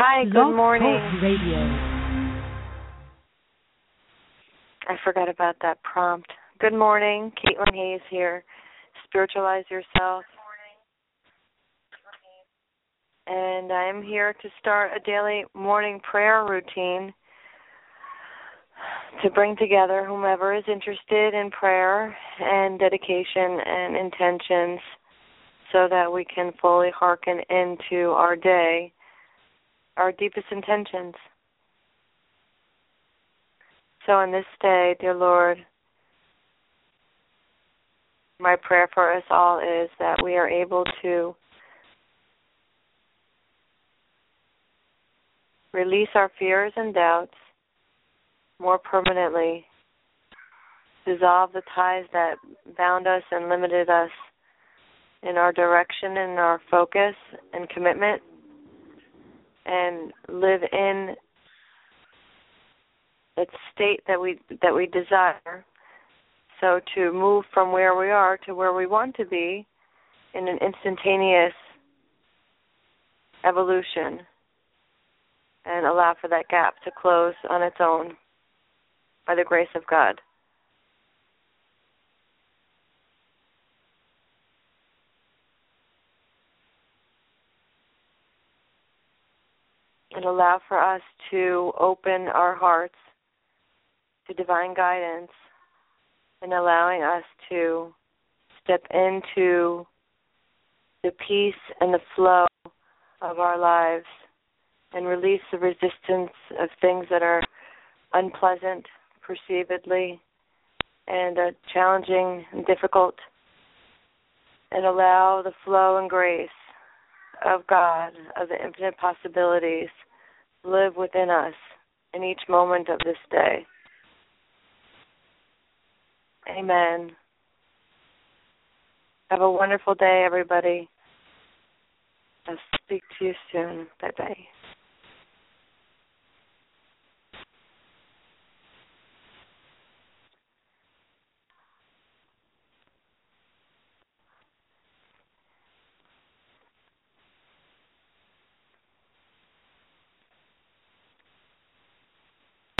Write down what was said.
Hi, good Blog morning. Radio. I forgot about that prompt. Good morning. Caitlin Hayes here. Spiritualize yourself. And I'm here to start a daily morning prayer routine to bring together whomever is interested in prayer and dedication and intentions so that we can fully hearken into our day, our deepest intentions. So, on this day, dear Lord, my prayer for us all is that we are able to release our fears and doubts more permanently, dissolve the ties that bound us and limited us in our direction and our focus and commitment, and live in its state that we that we desire. So to move from where we are to where we want to be in an instantaneous evolution and allow for that gap to close on its own by the grace of God. And allow for us to open our hearts to divine guidance and allowing us to step into the peace and the flow of our lives and release the resistance of things that are unpleasant perceivedly and uh, challenging and difficult and allow the flow and grace of God, of the infinite possibilities, live within us in each moment of this day. Amen. Have a wonderful day, everybody. I'll speak to you soon. Bye bye.